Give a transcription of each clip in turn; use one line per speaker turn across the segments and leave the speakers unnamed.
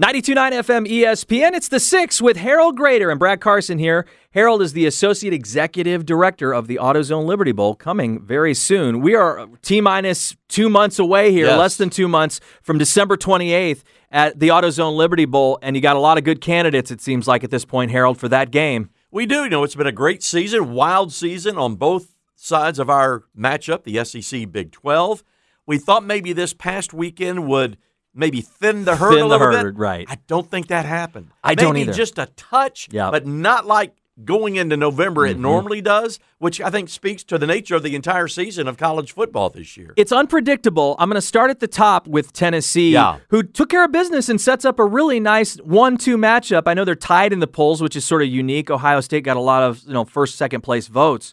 92.9 FM ESPN. It's the six with Harold Graeter and Brad Carson here. Harold is the Associate Executive Director of the AutoZone Liberty Bowl coming very soon. We are T minus two months away here,
Yes.
less than two months from December 28th at the AutoZone Liberty Bowl. And you got a lot of good candidates, it seems like, at this point, Harold, for that game.
We do. You know, it's been a great season, wild season on both sides of our matchup, the SEC Big 12. We thought maybe this past weekend would maybe thin the herd
Thin
a
the
little
herd,
bit.
right.
I don't think that happened.
I
maybe
don't either.
just a touch,
Yep.
but not like going into November
Mm-hmm.
it normally does, which I think speaks to the nature of the entire season of college football this year.
It's unpredictable. I'm going to start at the top with Tennessee,
Yeah.
who took care of business and sets up a really nice one-two matchup. I know they're tied in the polls, which is sort of unique. Ohio State got a lot of you know first, second place votes,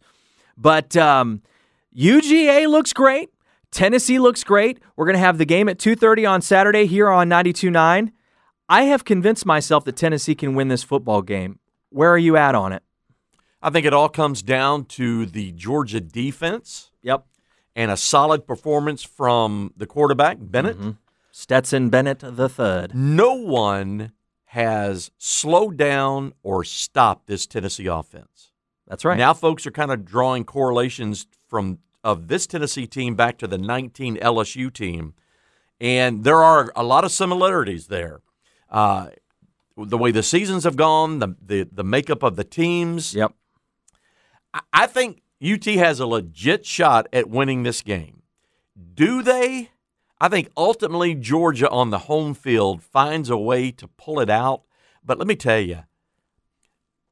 but um, UGA looks great. Tennessee looks great. We're going to have the game at 2:30 on Saturday here on 92.9. I have convinced myself that Tennessee can win this football game. Where are you at on it?
I think it all comes down to the Georgia defense
Yep.
and a solid performance from the quarterback, Bennett.
Mm-hmm. Stetson Bennett the third.
no one has slowed down or stopped this Tennessee offense.
That's right.
Now folks are kind of drawing correlations from of this Tennessee team back to the 19 LSU team, and there are a lot of similarities there. Uh, the way the seasons have gone, the the, the makeup of the teams.
Yep.
I- I think UT has a legit shot at winning this game. Do they? I think ultimately Georgia on the home field finds a way to pull it out. But let me tell you,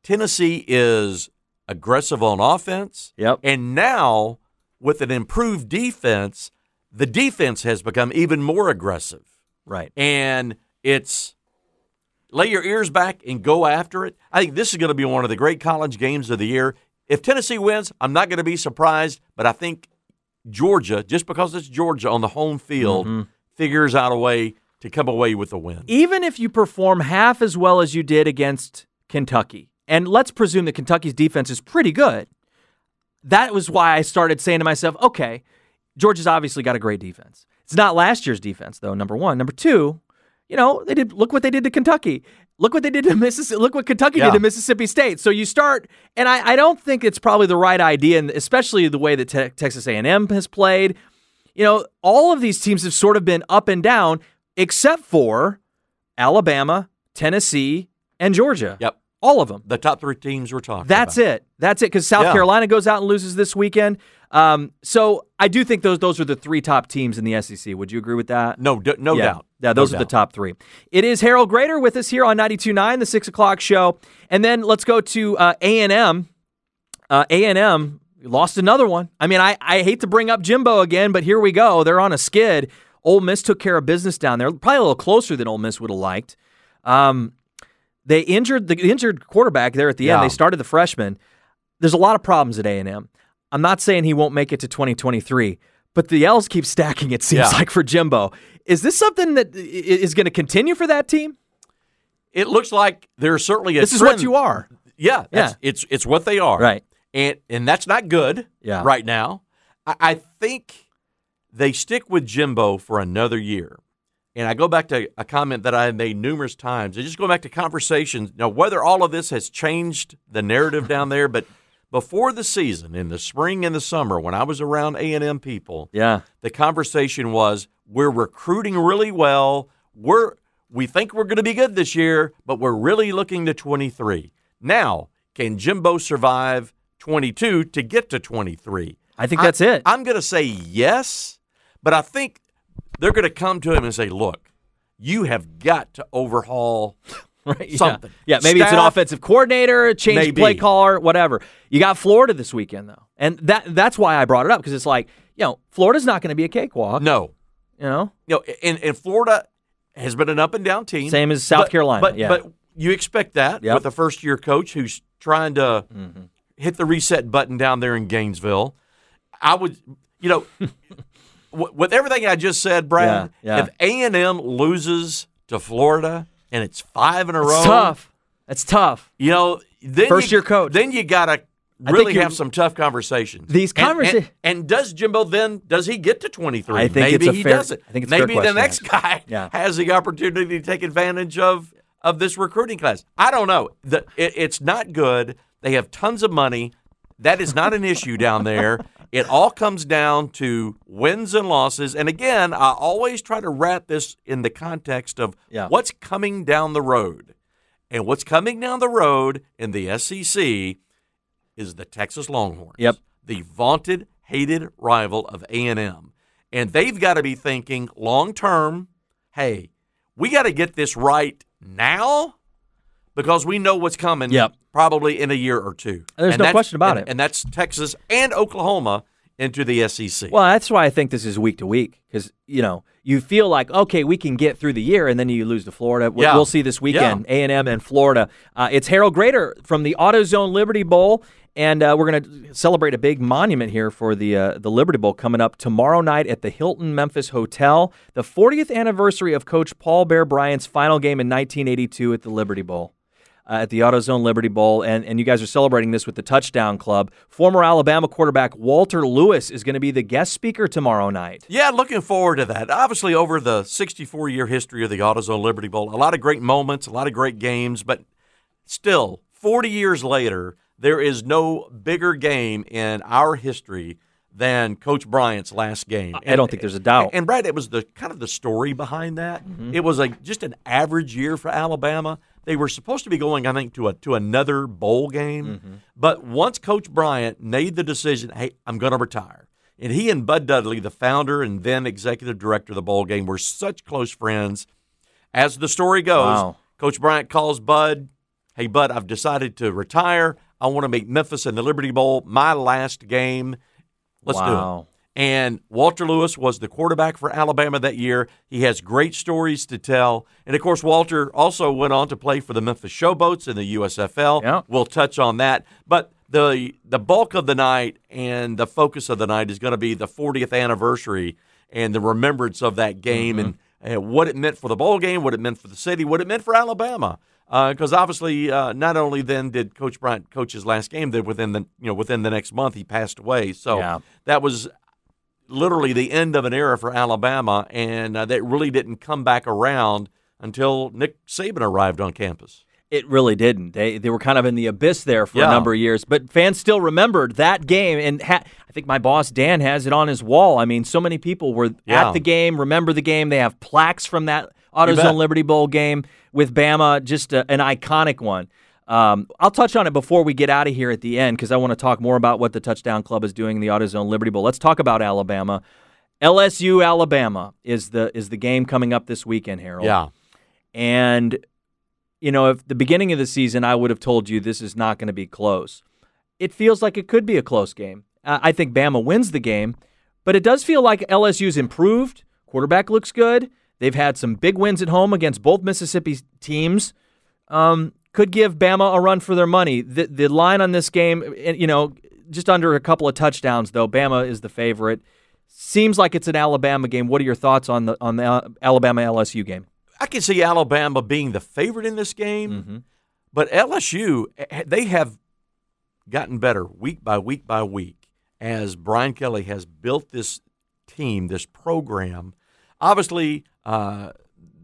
Tennessee is aggressive on offense.
Yep.
And now, with an improved defense, the defense has become even more aggressive.
Right.
And it's lay your ears back and go after it. I think this is going to be one of the great college games of the year. If Tennessee wins, I'm not going to be surprised, but I think Georgia, just because it's Georgia on the home field,
Mm-hmm.
figures out a way to come away with a win.
even if you perform half as well as you did against Kentucky, and let's presume that Kentucky's defense is pretty good, that was why I started saying to myself, okay, Georgia's obviously got a great defense. It's not last year's defense, though, number one. Number two, you know, they did look what they did to Kentucky. Look what they did to Mississippi. Look what Kentucky
Yeah.
did to Mississippi State. So you start, and I, I don't think it's probably the right idea, and especially the way that te- Texas A&M has played. You know, all of these teams have sort of been up and down, except for Alabama, Tennessee, and Georgia.
Yep.
All of them.
The top three teams we're talking
That's
about.
it. That's it. Because South
Yeah.
Carolina goes out and loses this weekend. Um, so I do think those those are the three top teams in the SEC. Would you agree with that?
No, d- no
yeah.
doubt.
Yeah,
No
those are the top three. It is Harold Graeter with us here on 92.9, the 6 o'clock show. And then let's go to uh, A&M. Uh, A&M lost another one. I mean, I, I hate to bring up Jimbo again, but here we go. They're on a skid. Ole Miss took care of business down there. Probably a little closer than Ole Miss would have liked. Um, they injured the injured quarterback there at the end. They started the freshman. There's a lot of problems at A&M. I'm not saying he won't make it to 2023, but the L's keep stacking, it seems
Yeah.
like, for Jimbo. Is this something that is going to continue for that team?
It looks like there's certainly a
This is what you are.
Yeah, that's,
Yeah.
It's it's what they are.
Right.
And and that's not good.
Yeah.
Right now, I, I think they stick with Jimbo for another year. And I go back to a comment that I made numerous times. I just go back to conversations. Now, whether all of this has changed the narrative down there, but before the season, in the spring and the summer, when I was around A and M people,
Yeah.
the conversation was we're recruiting really well. We're we think we're going to be good this year, but we're really looking to 23. Now, can Jimbo survive 22 to get to 23?
I think that's it.
I'm going to say yes, but I think they're going to come to him and say, "Look, you have got to overhaul
Right, yeah.
something.
Yeah, maybe it's an offensive coordinator, change
Maybe.
play caller, whatever. You got Florida this weekend though, and that that's why I brought it up because it's like you know Florida's not going to be a cakewalk.
No,
You know,
you know, and, and Florida has been an up and down team,
Same as South
But-
Carolina,
But
yeah.
but you expect that
Yep.
with a first year coach who's trying to
Mm-hmm.
hit the reset button down there in Gainesville. I would, you know, with everything I just said, Brad.
Yeah, yeah.
If A and M loses to Florida and it's five in a row,
tough. That's tough.
You know, then
First
you-
year coach.
Then you got to really have some tough conversations.
These
And- and, and does Jimbo then does he get to twenty three?
I think
Maybe
it's a
he
fair-
doesn't.
I think it's
Maybe the next guy
Yeah.
has the opportunity to take advantage of of this recruiting class. I don't know. The, it, it's not good. They have tons of money. That is not an issue down there. It all comes down to wins and losses. And again, I always try to wrap this in the context of
Yeah.
what's coming down the road. And what's coming down the road in the SEC is the Texas Longhorns.
Yep.
The vaunted, hated rival of A&M. And they've got to be thinking long term, hey, we got to get this right now because we know what's coming
Yep.
probably in a year or two.
There's
And
no question about
and-
it.
And that's Texas and Oklahoma into the SEC.
Well, that's why I think this is week to week because you know you feel like okay, we can get through the year, and then you lose to Florida. We-
Yeah.
We'll see this weekend, A and M and Florida. Uh, it's Harold Graeter from the AutoZone Liberty Bowl, and uh, we're going to celebrate a big monument here for the uh, the Liberty Bowl coming up tomorrow night at the Hilton Memphis Hotel, the 40th anniversary of Coach Paul Bear Bryant's final game in 1982 at the Liberty Bowl uh, at the AutoZone Liberty Bowl, and, and you guys are celebrating this with the Touchdown Club. Former Alabama quarterback Walter Lewis is going to be the guest speaker tomorrow night.
Yeah, looking forward to that. Obviously, over the 64 year history of the AutoZone Liberty Bowl, a lot of great moments, a lot of great games, but still, 40 years later, there is no bigger game in our history than Coach Bryant's last game.
I don't think there's a doubt.
And, Brad, it was the kind of the story behind that. It was a just an average year for Alabama. They were supposed to be going, I think, to a to another bowl game. Mm-hmm. But once Coach Bryant made the decision, hey, I'm going to retire. And he and Bud Dudley, the founder and then executive director of the bowl game, were such close friends. As the story goes,
Wow.
Coach Bryant calls Bud, Hey, Bud, I've decided to retire. I want to make Memphis and the Liberty Bowl my last game. Let's do it. And Walter Lewis was the quarterback for Alabama that year. He has great stories to tell. And of course, Walter also went on to play for the Memphis Showboats in the USFL.
Yeah.
We'll touch on that. But the the bulk of the night and the focus of the night is going to be the 40th anniversary and the remembrance of that game and uh, what it meant for the bowl game, what it meant for the city, what it meant for Alabama. Because obviously, uh, not only then did Coach Bryant coach his last game, then within the you know within the next month he passed away. So
Yeah.
that was literally the end of an era for Alabama, and uh, that really didn't come back around until Nick Saban arrived on campus.
It really didn't. They they were kind of in the abyss there for
Yeah.
a number of years, but fans still remembered that game. And ha- I think my boss Dan has it on his wall. I mean, so many people were
Yeah.
at the game, remember the game. They have plaques from that. AutoZone Liberty Bowl game with Bama, just a, an iconic one. Um, I'll touch on it before we get out of here at the end because I want to talk more about what the Touchdown Club is doing in the AutoZone Liberty Bowl. Let's talk about Alabama. LSU Alabama is the is the game coming up this weekend, Harold.
Yeah,
And, you know, if the beginning of the season, I would have told you this is not going to be close. It feels like it could be a close game. I think Bama wins the game, but it does feel like LSU's improved. Quarterback looks good. They've had some big wins at home against both Mississippi teams. Um, could give Bama a run for their money. The, the line on this game, eh, you know, just under a couple of touchdowns, though. Bama is the favorite. Seems like it's an Alabama game. What are your thoughts on the on the Alabama LSU game?
I can see Alabama being the favorite in this game, but LSU eh, they have gotten better week by week by week as Brian Kelly has built this team, this program. Obviously, uh,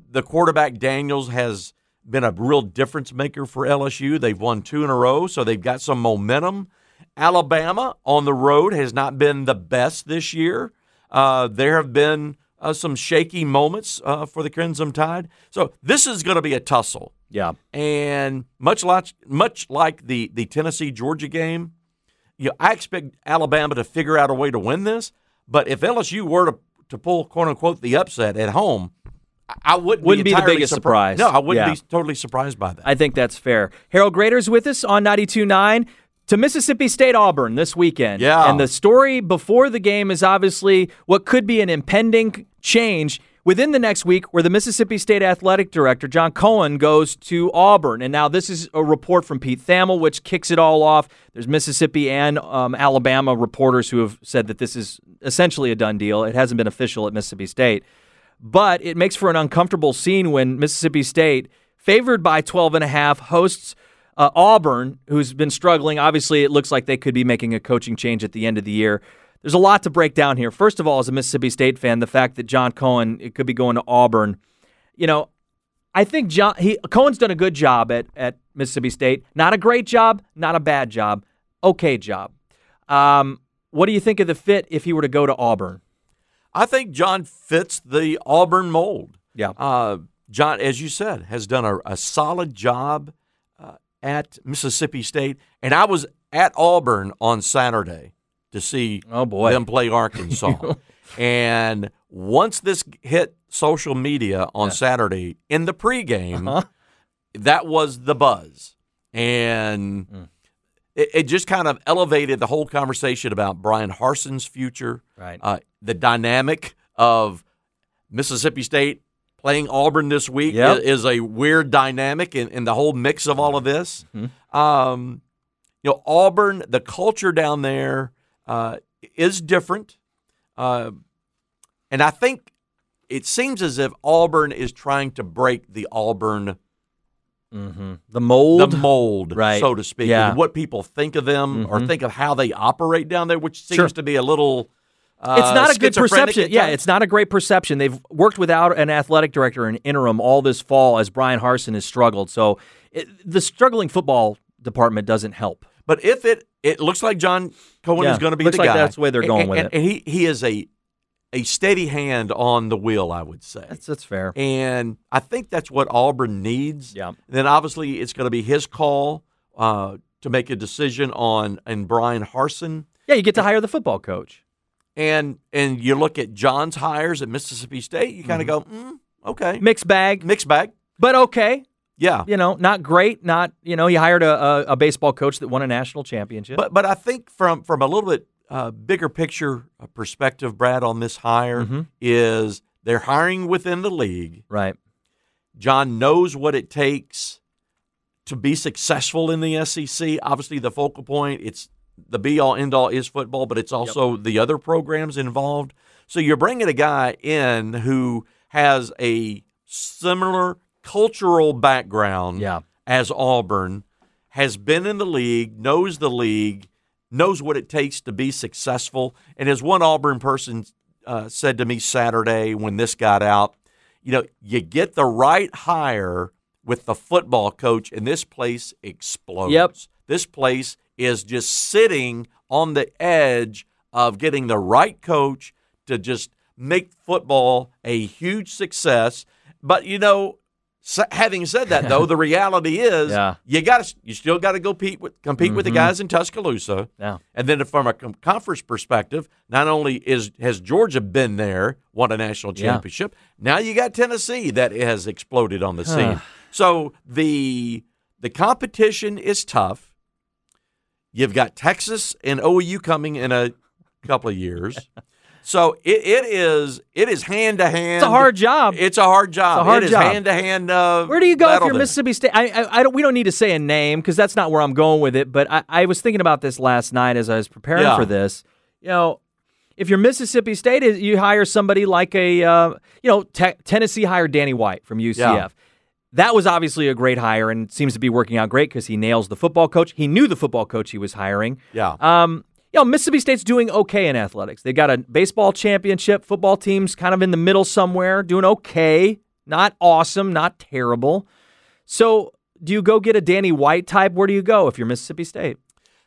the quarterback Daniels has been a real difference maker for LSU. They've won two in a row, so they've got some momentum. Alabama on the road has not been the best this year. Uh, there have been uh, some shaky moments uh, for the Crimson Tide. So this is going to be a tussle.
Yeah.
And much like much like the the Tennessee Georgia game, you know, I expect Alabama to figure out a way to win this. But if LSU were to to pull quote unquote the upset at home, I wouldn't
Wouldn't
be,
be the biggest
surprised.
surprise.
No, I wouldn't
Yeah.
be totally surprised by that.
I think that's fair. Harold Graeter's with us on 92.9 to Mississippi State Auburn this weekend.
Yeah.
And the story before the game is obviously what could be an impending change within the next week where the Mississippi State athletic director, John Cohen, goes to Auburn. And now this is a report from Pete Thamel, which kicks it all off. There's Mississippi and um, Alabama reporters who have said that this is essentially a done deal. It hasn't been official at Mississippi State but it makes for an uncomfortable scene when Mississippi State, favored by 12 and a half, hosts uh, Auburn, who's been struggling. Obviously, it looks like they could be making a coaching change at the end of the year. There's a lot to break down here. First of all, as a Mississippi State fan, the fact that John Cohen could be going to Auburn, you know, I think John he Cohen's done a good job at at Mississippi State. Not a great job, not a bad job, okay job. Um, what do you think of the fit if he were to go to Auburn?
I think John fits the Auburn mold.
Yeah.
Uh, John, as you said, has done a, a solid job uh, at Mississippi State, and I was at Auburn on Saturday to see
Oh, boy.
them play Arkansas. and once this hit social media on Saturday in the pregame,
Uh-huh.
that was the buzz, and
Mm.
It, it just kind of elevated the whole conversation about Bryan Harsin's future,
Right.
uh, the dynamic of Mississippi State playing Auburn this week
Yep.
is, is a weird dynamic in, in the whole mix of all of this.
Mm-hmm.
Um, you know, Auburn, the culture down there uh, is different, uh, and I think it seems as if Auburn is trying to break the Auburn
The mold.
the mold,
Right.
so to speak,
Yeah.
what people think of them or think of how they operate down there, which seems
Sure.
to be a little. Uh,
it's not a good perception. Yeah, it's not a great perception. They've worked without an athletic director in interim all this fall as Bryan Harsin has struggled. So it, the struggling football department doesn't help.
But if it it looks like John Cohen
Yeah,
is going to be
looks
the
like
guy,
that's the way they're going
and,
with
and-
it.
and he he is a a steady hand on the wheel, I would say.
That's that's fair.
and I think that's what Auburn needs.
Yeah.
Then obviously it's going to be his call uh, to make a decision on and Bryan Harsin.
Yeah, you get to hire the football coach.
And and you look at John's hires at Mississippi State, you
Mm-hmm.
kind of go, mm, okay,
Mixed bag,
mixed bag.
but okay.
Yeah.
You know, not great. Not you know, he hired a, a, a baseball coach that won a national championship.
But but I think from from a little bit uh, bigger picture uh, perspective, Brad, on this hire
Mm-hmm.
is they're hiring within the league.
right.
John knows what it takes to be successful in the SEC. Obviously, the focal point it's the be all end all is football, but it's also the other programs involved. So you're bringing a guy in who has a similar cultural background
Yeah.
as Auburn, has been in the league, knows the league, knows what it takes to be successful. And as one Auburn person uh, said to me Saturday when this got out, you know, you get the right hire with the football coach, and this place explodes.
Yep.
This place is just sitting on the edge of getting the right coach to just make football a huge success. But you know, s- having said that, though, the reality is
Yeah.
you got to you still got to go compete with compete with the mm-hmm. guys in Tuscaloosa.
Yeah.
And then from a com- conference perspective, not only is has Georgia been there, won a national
Yeah.
championship, now you got Tennessee that has exploded on the scene. so the the competition is tough. You've got Texas and OU coming in a couple of years. So it, it is it is hand to hand.
It's a hard job.
It's a hard job.
It's a hard
it is
job.
hand to hand. uh,
Where do you go if you're. Mississippi State? I, I, I don't. We don't need to say a name because that's not where I'm going with it. But I, I was thinking about this last night as I was preparing
Yeah.
for this. You know, if you're Mississippi State, you hire somebody like a, uh, you know, Te- Tennessee hired Danny White from UCF.
Yeah.
That was obviously a great hire and seems to be working out great because he nails the football coach. He knew the football coach he was hiring.
Yeah.
Um, you know, Mississippi State's doing okay in athletics. They got a baseball championship. Football team's kind of in the middle somewhere, doing okay. Not awesome, not terrible. So, do you go get a Danny White type? Where do you go if you're Mississippi State?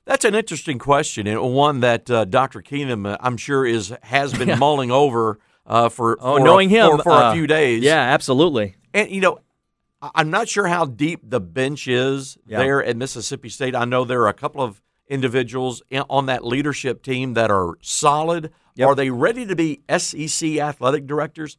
That's an interesting question, and one that uh, Dr. Keenum, uh, I'm sure, is has been mulling over uh, for
Oh,
for a-
knowing him
for, for
uh,
a few days.
Yeah, absolutely.
and you know, I'm not sure how deep the bench is
Yeah.
there at Mississippi State. I know there are a couple of individuals on that leadership team that are solid.
Yep.
Are they ready to be SEC athletic directors?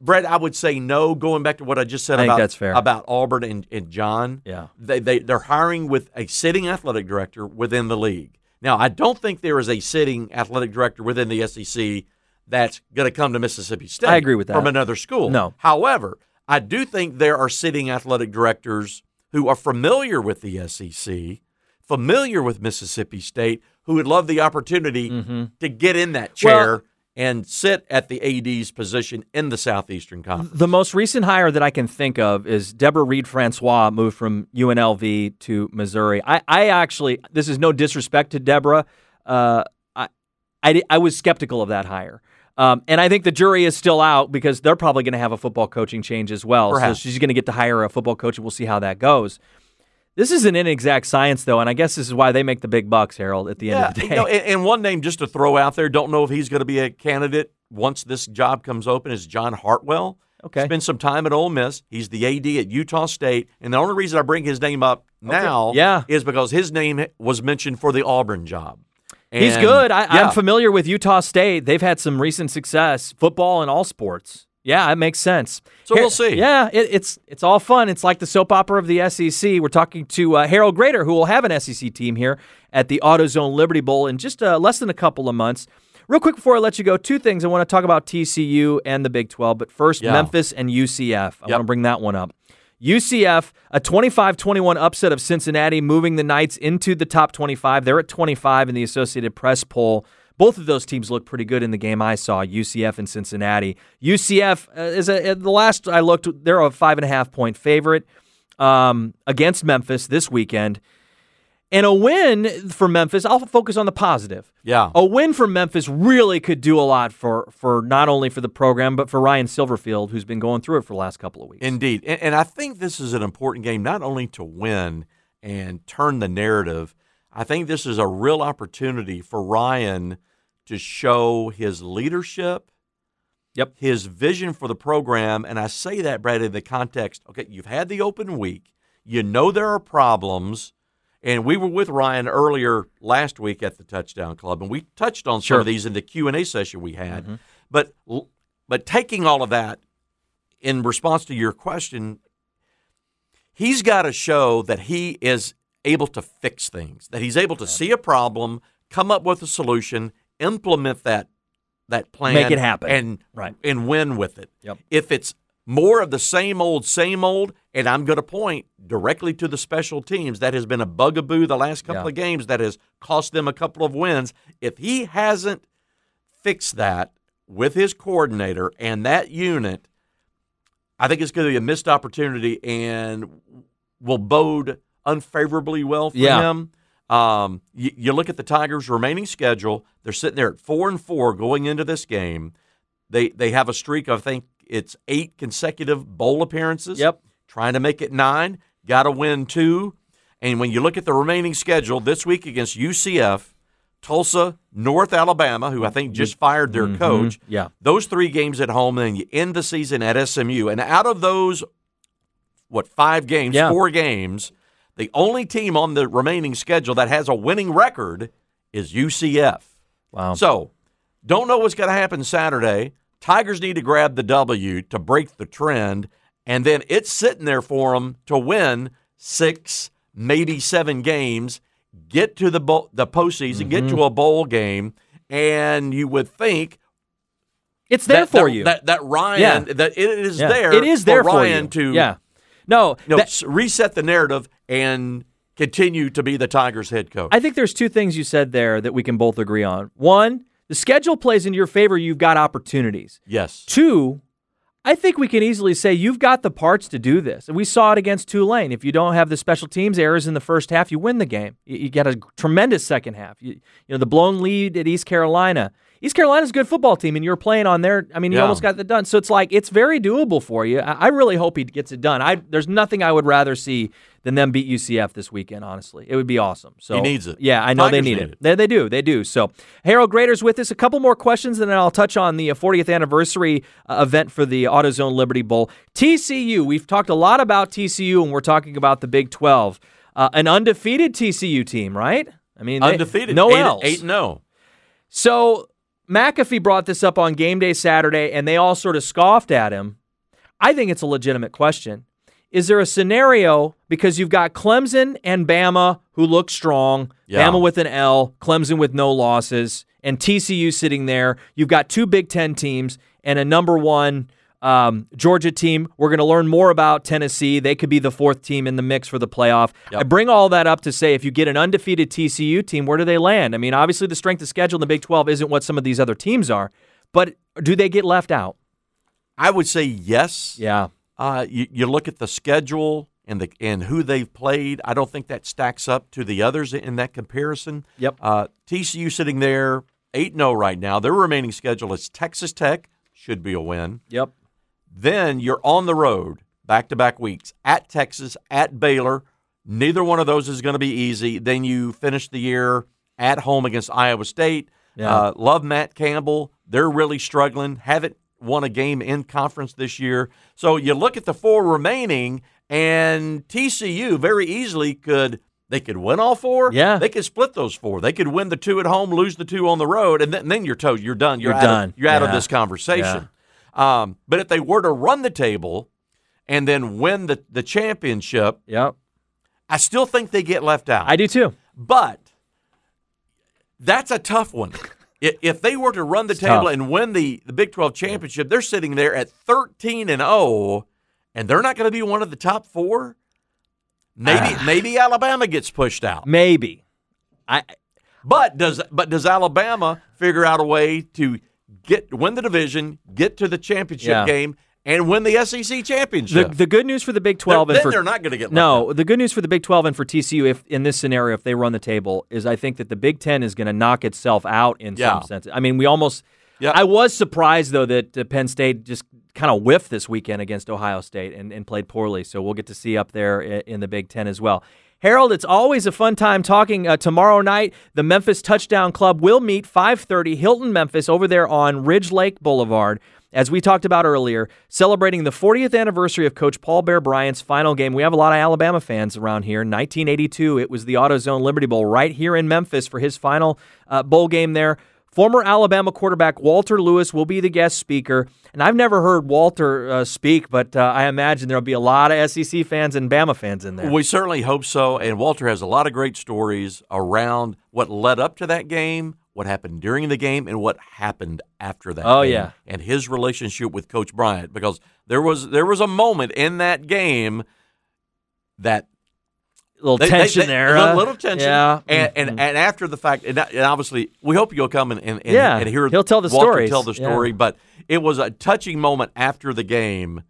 Brett, I would say no. Going back to what I just said
I
about about Auburn and, and John,
Yeah.
they, they they're hiring with a sitting athletic director within the league. Now, I don't think there is a sitting athletic director within the SEC that's going to come to Mississippi State.
I agree with that.
from another school.
No.
However, I do think there are sitting athletic directors who are familiar with the SEC, familiar with Mississippi State, who would love the opportunity to get in that chair
Mm-hmm. Well-
and sit at the AD's position in the Southeastern Conference.
The most recent hire that I can think of is Deborah Reed Francois moved from UNLV to Missouri. I, I actually, this is no disrespect to Deborah. Uh, I, I, I was skeptical of that hire. Um, and I think the jury is still out because they're probably going to have a football coaching change as well.
Perhaps.
So she's going to get to hire a football coach, and we'll see how that goes. This is an inexact science, though, and I guess this is why they make the big bucks, Harold, at the end
Yeah,
of the day.
you know, and, and one name just to throw out there, don't know if he's going to be a candidate once this job comes open, is John Hartwell.
Okay.
Spent some time at Ole Miss. He's the AD at Utah State. And the only reason I bring his name up now
Yeah.
is because his name was mentioned for the Auburn job.
He's good. I,
yeah.
I'm familiar with Utah State. They've had some recent success, football and all sports. Yeah, it makes sense.
So we'll see.
Yeah, it, it's it's all fun. It's like the soap opera of the SEC. We're talking to uh, Harold Graeter, who will have an SEC team here at the AutoZone Liberty Bowl in just uh, less than a couple of months. Real quick before I let you go, two things. I want to talk about TCU and the Big 12, but first,
Yeah.
Memphis and UCF. I
Yep.
want to bring that one up. UCF, a 25 21 upset of Cincinnati, moving the Knights into the top 25. They're at 25 in the Associated Press poll. Both of those teams look pretty good in the game I saw, UCF and Cincinnati. UCF uh, is a, at the last I looked, they're a five and a half point favorite um, against Memphis this weekend. And a win for Memphis, I'll focus on the positive.
Yeah.
A win for Memphis really could do a lot for for not only for the program but for Ryan Silverfield, who's been going through it for the last couple of weeks.
Indeed. And, and I think this is an important game, not only to win and turn the narrative, I think this is a real opportunity for Ryan to show his leadership,
Yep.
his vision for the program. And I say that, Brad, in the context okay, you've had the open week, you know there are problems. And we were with Ryan earlier last week at the Touchdown Club, and we touched on some of these in the Q and A session we had. Mm-hmm. But but taking all of that in response to your question, he's got to show that he is able to fix things, that he's able to see a problem, come up with a solution, implement that that plan,
Make it happen.
and
Right.
and win with it.
Yep.
If it's more of the same old, same old, and I'm going to point directly to the special teams. That has been a bugaboo the last couple
Yeah.
of games that has cost them a couple of wins. If he hasn't fixed that with his coordinator and that unit, I think it's going to be a missed opportunity and will bode unfavorably well for
Yeah.
him. Um, you, you look at the Tigers' remaining schedule; they're sitting there at four and four going into this game. They they have a streak. Of, I think it's eight consecutive bowl appearances.
Yep.
Trying to make it nine. Got to win two. And when you look at the remaining schedule this week against UCF, Tulsa, North Alabama, who I think just fired their coach.
Mm-hmm. Yeah.
Those three games at home, and then you end the season at SMU. And out of those, what, five games,
Yeah.
four games, the only team on the remaining schedule that has a winning record is UCF.
Wow.
So, don't know what's going to happen Saturday. Tigers need to grab the W to break the trend, and then it's sitting there for them to win six, maybe seven games, get to the bowl, the postseason, get
Mm-hmm.
to a bowl game, and you would think
it's there
that,
for
that,
you.
That that Ryan
Yeah.
that it is
Yeah.
there.
It is there
for
for
Ryan
you.
to
Yeah. No,
you know,
that-
reset the narrative and continue to be the Tigers head coach.
I think there's two things you said there that we can both agree on. One, the schedule plays in your favor. You've got opportunities.
yes.
Two, I think we can easily say you've got the parts to do this. And we saw it against Tulane. If you don't have the special teams errors in the first half, you win the game. You, get a tremendous second half. You, you know, the blown lead at East Carolina. East Carolina's a good football team, and you're playing on their. I mean, you
Yeah.
almost got that done. So it's like it's very doable for you. I, I really hope he gets it done. I there's nothing I would rather see than them beat UCF this weekend. Honestly, it would be awesome. So
He needs it.
Yeah, I know they need
need
it.
it.
They, they do. They do. So Harold Graeter's with us. A couple more questions, and then I'll touch on the uh, 40th anniversary uh, event for the AutoZone Liberty Bowl. TCU. We've talked a lot about TCU, and we're talking about the Big 12. Uh, an undefeated TCU team, right? I mean, they-
Undefeated.
no
eight,
else.
Eight no.
So McAfee brought this up on game day Saturday, and they all sort of scoffed at him. I think it's a legitimate question. Is there a scenario because you've got Clemson and Bama who look strong,
Yeah.
Bama with an L, Clemson with no losses, and TCU sitting there? You've got two Big Ten teams and a number one um, Georgia team. We're going to learn more about Tennessee. They could be the fourth team in the mix for the playoff.
Yep.
I bring all that up to say if you get an undefeated TCU team, where do they land? I mean, obviously the strength of schedule in the Big 12 isn't what some of these other teams are, but do they get left out?
I would say yes.
Yeah.
Uh, you, you look at the schedule and the and who they've played. I don't think that stacks up to the others in that comparison.
Yep.
Uh, TCU sitting there eight 0 right now. Their remaining schedule is Texas Tech should be a win.
Yep.
Then you're on the road back to back weeks at Texas, at Baylor. Neither one of those is going to be easy. Then you finish the year at home against Iowa State.
Yeah.
Uh, love Matt Campbell. They're really struggling. Haven't won a game in conference this year. So you look at the four remaining, and TCU very easily could. They could win all four.
Yeah.
they could split those four. They could win the two at home, lose the two on the road, and then, and then you're told you're done. You're,
You're
out
done.
Of, you're out of this conversation. Um, but if they were to run the table and then win the, the championship,
Yep.
I still think they get left out.
I do too.
but that's a tough one. If they were to run the
It's
table
tough.
and win the, the Big 12 championship, they're sitting there at 13 and 0, and they're not going to be one of the top four. Maybe
Ah.
maybe Alabama gets pushed out.
Maybe. I
But does but does Alabama figure out a way to get win the division, get to the championship
Yeah.
game, and win the SEC championship?
the, the good news for the Big
They're-
12 and
then
for
they're not going to get
No, the good news for the Big 12 and for TCU if in this scenario if they run the table is I think that the Big 10 is going to knock itself out in
Yeah.
some sense. I mean, we almost
Yep.
I was surprised though that uh, Penn State just kind of whiffed this weekend against Ohio State and, and played poorly. So we'll get to see up there i- in the Big 10 as well. Harold, it's always a fun time talking. Uh, tomorrow night, the Memphis Touchdown Club will meet 5:30 Hilton Memphis over there on Ridge Lake Boulevard. As we talked about earlier, celebrating the 40th anniversary of Coach Paul Bear Bryant's final game. We have a lot of Alabama fans around here. 1982, it was the AutoZone Liberty Bowl right here in Memphis for his final uh, bowl game there. Former Alabama quarterback Walter Lewis will be the guest speaker. And I've never heard Walter uh, speak, but uh, I imagine there'll be a lot of SEC fans and Bama fans in there.
We certainly hope so. And Walter has a lot of great stories around what led up to that game, what happened during the game, and what happened after that.
Oh,
game,
yeah.
and his relationship with Coach Bryant, because there was there was a moment in that game that
little
They- they-
tension
they-
there.
A
uh,
little, little tension.
Yeah.
And, and and after the fact, and, and obviously, we hope you'll come and, and, and,
Yeah,
and hear
he'll tell the stories.
tell the
Yeah.
story. But it was a touching moment after the game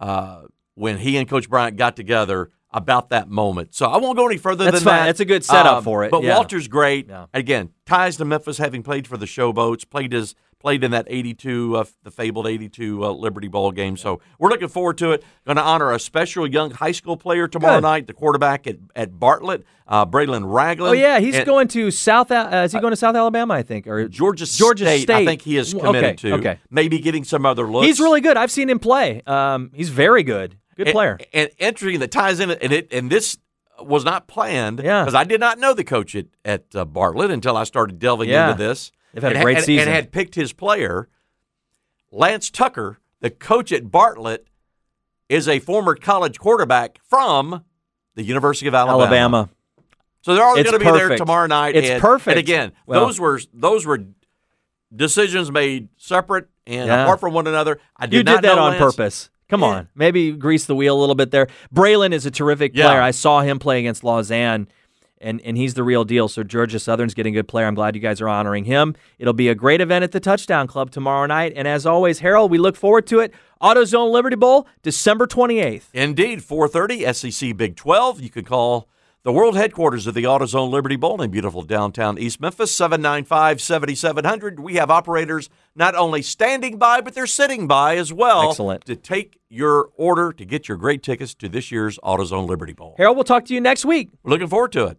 uh, when he and Coach Bryant got together about that moment. So I won't go any further
That's
than
fine.
that.
That's a good setup
Um,
for it,
But
yeah.
Walter's great.
Yeah.
Again, ties to Memphis, having played for the Showboats, played his played in that 82, uh, the fabled 82 uh, Liberty Bowl game. So we're looking forward to it. Going to honor a special young high school player tomorrow
Good.
night, the quarterback at, at Bartlett, uh, Braylon Ragland.
Oh yeah, he's
And
going to South. Uh, is he going to South Alabama? I think or
Georgia,
Georgia
State, I think he is
Okay,
committed to.
okay.
Maybe getting some other looks.
He's really good. I've seen him play. Um, he's very good. Good
And-
player.
And, interesting that ties in, and it and this was not planned.
Yeah.
because I did not know the coach at, at uh, Bartlett until I started delving
Yeah.
into this.
They've had a great
and,
season.
and had picked his player, Lance Tucker, the coach at Bartlett, is a former college quarterback from the University of Alabama.
Alabama.
So they're all going to be there tomorrow night.
It's
and,
perfect.
And again,
Well-
those were those were decisions made separate and
Yeah.
apart from one another. I did
You
not
did that on
Lance.
purpose. Come
Yeah.
on, maybe grease the wheel a little bit there. Braylon is a terrific
Yeah.
player. I saw him play against Lausanne, and and he's the real deal. So Georgia Southern's getting a good player. I'm glad you guys are honoring him. It'll be a great event at the Touchdown Club tomorrow night. And as always, Harold, we look forward to it. AutoZone Liberty Bowl, December 28th.
Indeed, 4:30 SEC Big 12. You can call The world headquarters of the AutoZone Liberty Bowl in beautiful downtown East Memphis, 795 7700. We have operators not only standing by, but they're sitting by as well.
Excellent.
To take your order to get your great tickets to this year's AutoZone Liberty Bowl.
Harold, we'll talk to you next week.
We're looking forward to it.